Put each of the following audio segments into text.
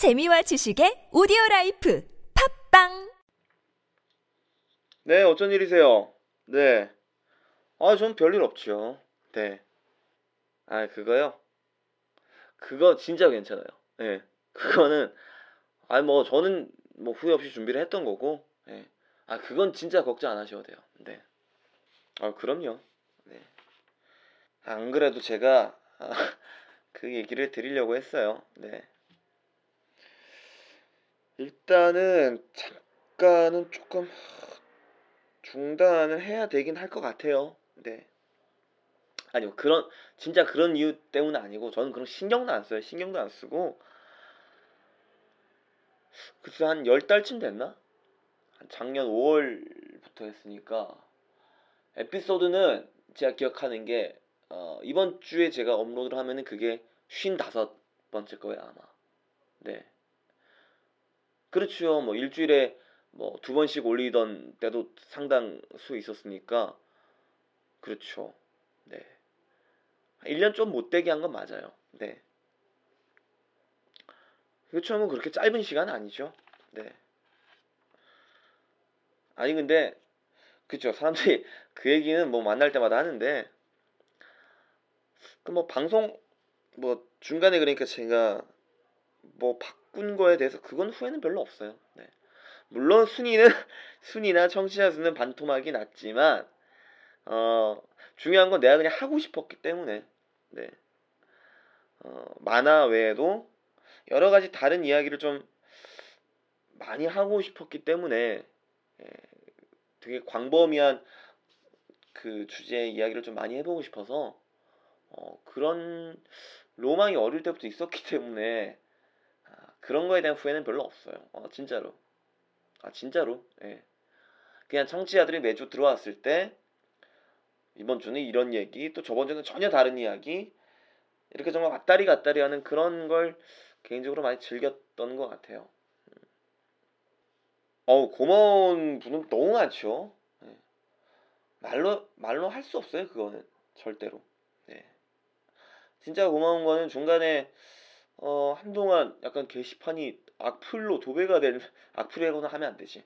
재미와 지식의 오디오 라이프 팟빵 네, 어쩐 일이세요? 네. 아, 전 별일 없죠. 네. 아, 그거요? 그거 진짜 괜찮아요. 네. 그거는, 아, 뭐, 저는 뭐 후회 없이 준비를 했던 거고, 네. 아, 그건 진짜 걱정 안 하셔도 돼요. 네. 아, 그럼요. 네. 안 그래도 제가, 아, 그 얘기를 드리려고 했어요. 네. 일단은, 잠깐은 조금, 중단을 해야 되긴 할 것 같아요. 네. 아니 뭐 그런 진짜 그런 이유 때문은 아니고 저는 그런 신경도 안 써요. 신경도 안 쓰고 글쎄 한 열 달쯤 됐나? 한 작년 5월부터 했으니까 에피소드는 제가 기억하는 게 어, 이번 주에 제가 업로드를 하면은 그게 55번째 거예요 아마. 네. 그렇죠. 뭐 일주일에 뭐 두 번씩 올리던 때도 상당수 있었으니까 그렇죠. 네. 1년 좀 못되게 한 건 맞아요. 네. 뭐 그렇게 짧은 시간 아니죠. 네. 아니 근데 그쵸 사람들이 그 얘기는 뭐 만날 때마다 하는데 그 뭐 방송 뭐 중간에 그러니까 제가 뭐 바 꾼 거에 대해서 그건 후회는 별로 없어요. 네. 물론 순위는 순위나 청취자 수는 반토막이 났지만 어 중요한 건 내가 그냥 하고 싶었기 때문에 네. 어, 만화 외에도 여러 가지 다른 이야기를 좀 많이 하고 싶었기 때문에 예, 되게 광범위한 그 주제의 이야기를 좀 많이 해보고 싶어서 어, 그런 로망이 어릴 때부터 있었기 때문에 아, 그런 거에 대한 후회는 별로 없어요. 어, 진짜로. 아 진짜로. 예. 그냥 청취자들이 매주 들어왔을 때 이번 주는 이런 얘기, 또 저번 주는 전혀 다른 이야기 이렇게 정말 왔다리 갔다리 하는 그런 걸 개인적으로 많이 즐겼던 것 같아요. 어우 고마운 분은 너무 많죠. 네. 말로 말로 할 수 없어요 그거는 절대로. 네. 진짜 고마운 거는 중간에 어 한동안 약간 게시판이 악플로 도배가 된 악플이라고는 하면 안 되지.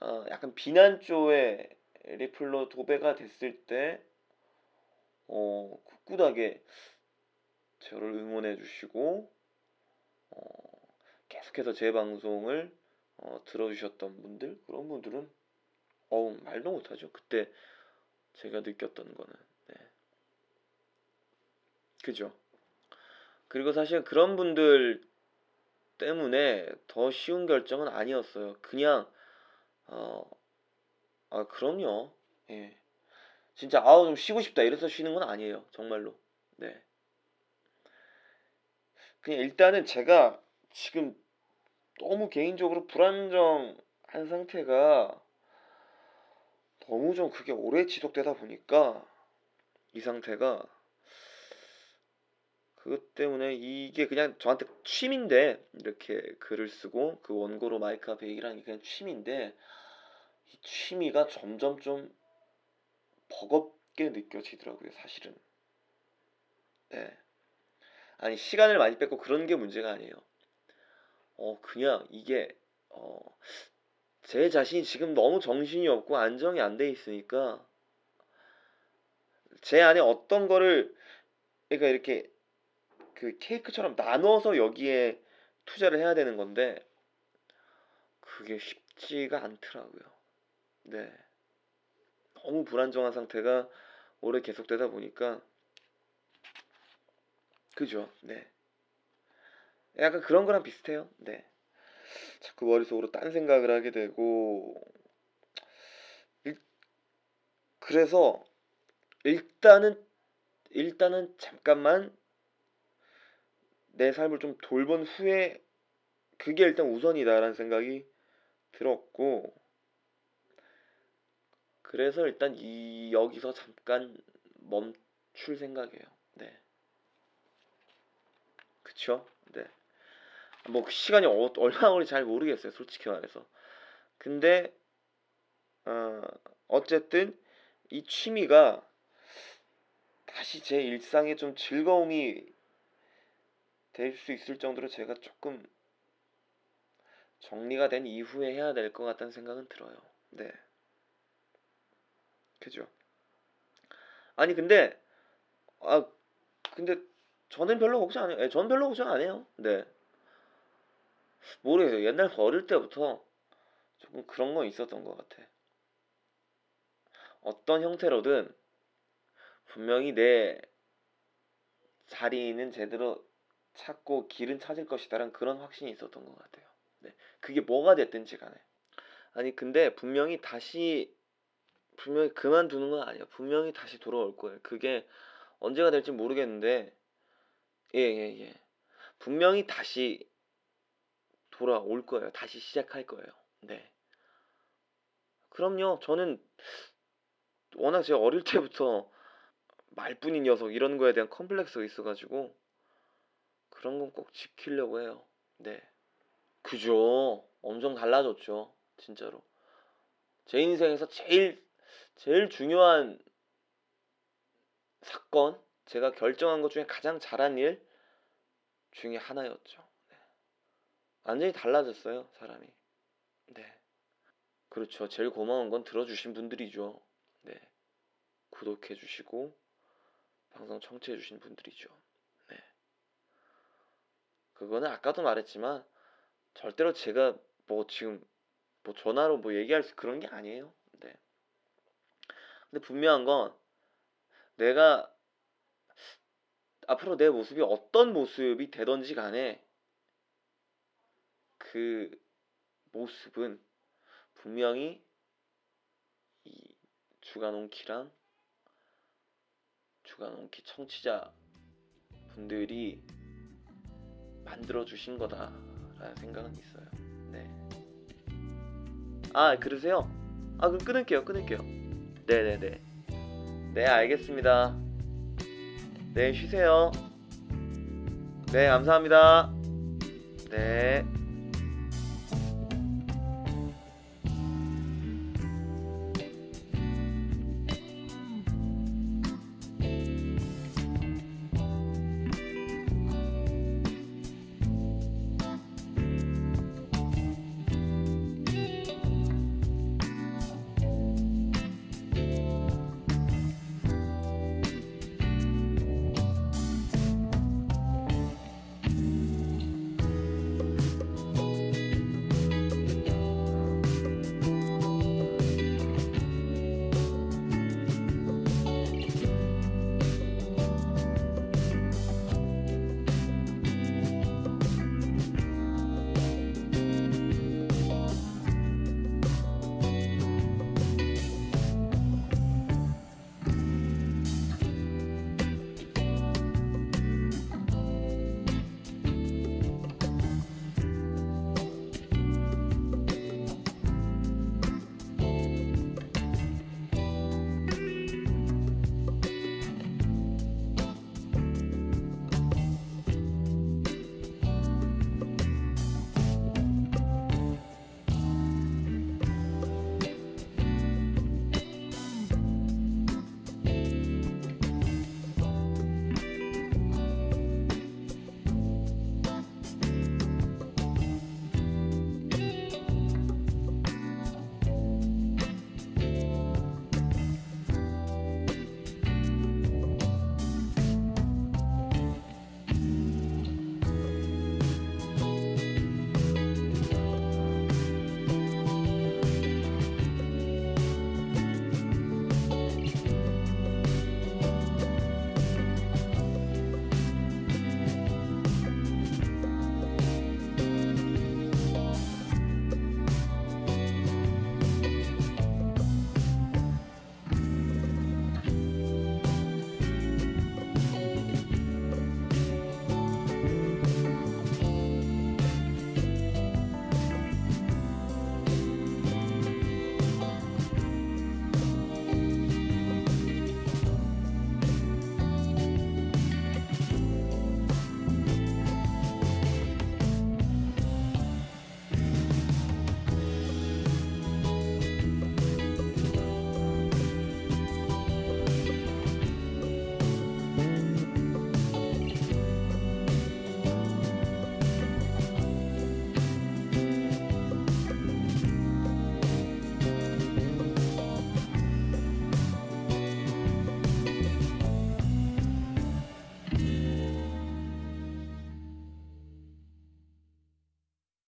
어 약간 비난 쪽에 리플로 도배가 됐을 때 어, 굳굳하게 저를 응원해 주시고 어, 계속해서 제 방송을 어, 들어주셨던 분들 그런 분들은 어우 말도 못하죠 그때 제가 느꼈던 거는 네. 그죠 그리고 사실 그런 분들 때문에 더 쉬운 결정은 아니었어요. 그냥 어, 아 그럼요. 예. 진짜 아우 좀 쉬고 싶다 이래서 쉬는 건 아니에요. 정말로. 네. 그냥 일단은 제가 지금 너무 개인적으로 불안정한 상태가 너무 좀 그게 오래 지속되다 보니까 이 상태가 그것 때문에 이게 그냥 저한테 취미인데 이렇게 글을 쓰고 그 원고로 마이크 앞에 얘기를 하는 게 그냥 취미인데 이 취미가 점점 좀 버겁게 느껴지더라고요 사실은 네. 아니 시간을 많이 뺏고 그런 게 문제가 아니에요. 어 그냥 이게 어 제 자신이 지금 너무 정신이 없고 안정이 안 돼 있으니까 제 안에 어떤 거를 그러니까 이렇게 그 케이크처럼 나눠서 여기에 투자를 해야 되는 건데 그게 쉽지가 않더라고요. 네. 너무 불안정한 상태가 오래 계속되다 보니까 그죠. 네. 약간 그런 거랑 비슷해요. 네. 자꾸 머릿속으로 딴 생각을 하게 되고 일, 그래서 일단은 일단은 잠깐만 내 삶을 좀 돌본 후에 그게 일단 우선이다라는 생각이 들었고 그래서 일단 이 여기서 잠깐 멈출 생각이에요. 네. 그쵸? 네. 뭐 시간이 어, 얼마나 걸릴지 잘 모르겠어요. 솔직히 말해서. 근데 어, 어쨌든 이 취미가 다시 제 일상에 좀 즐거움이 될 수 있을 정도로 제가 조금 정리가 된 이후에 해야 될 것 같다는 생각은 들어요. 네. 그죠. 아니 근데 아 근데 저는 별로 걱정 안 해요. 예, 저는 별로 걱정 안 해요. 네. 모르겠어요. 옛날 어릴 때부터 조금 그런 건 있었던 것 같아. 어떤 형태로든 분명히 내 자리는 제대로 찾고 길은 찾을 것이다라는 그런 확신이 있었던 것 같아요. 네. 그게 뭐가 됐든지 간에. 아니 근데 분명히 다시 분명히 그만두는 건 아니에요. 분명히 다시 돌아올 거예요. 그게 언제가 될지 모르겠는데 예예 예, 예. 분명히 다시 돌아올 거예요. 다시 시작할 거예요. 네. 그럼요. 저는 워낙 제가 어릴 때부터 말뿐인 녀석 이런 거에 대한 컴플렉스가 있어가지고 그런 건 꼭 지키려고 해요. 네. 그죠. 엄청 달라졌죠. 진짜로. 제 인생에서 제일 제일 중요한 사건, 제가 결정한 것 중에 가장 잘한 일 중에 하나였죠. 네. 완전히 달라졌어요, 사람이. 네. 그렇죠. 제일 고마운 건 들어주신 분들이죠. 네. 구독해주시고, 방송 청취해주신 분들이죠. 네. 그거는 아까도 말했지만, 절대로 제가 뭐 지금 뭐 전화로 뭐 얘기할 수 그런 게 아니에요. 네. 근데 분명한 건 내가 앞으로 내 모습이 어떤 모습이 되던지 간에 그 모습은 분명히 이 주간온키랑 주간온키 청취자 분들이 만들어 주신 거다라는 생각은 있어요. 네. 아 그러세요? 아 그럼 끊을게요. 끊을게요. 네네네. 네 알겠습니다. 네 쉬세요. 네 감사합니다. 네.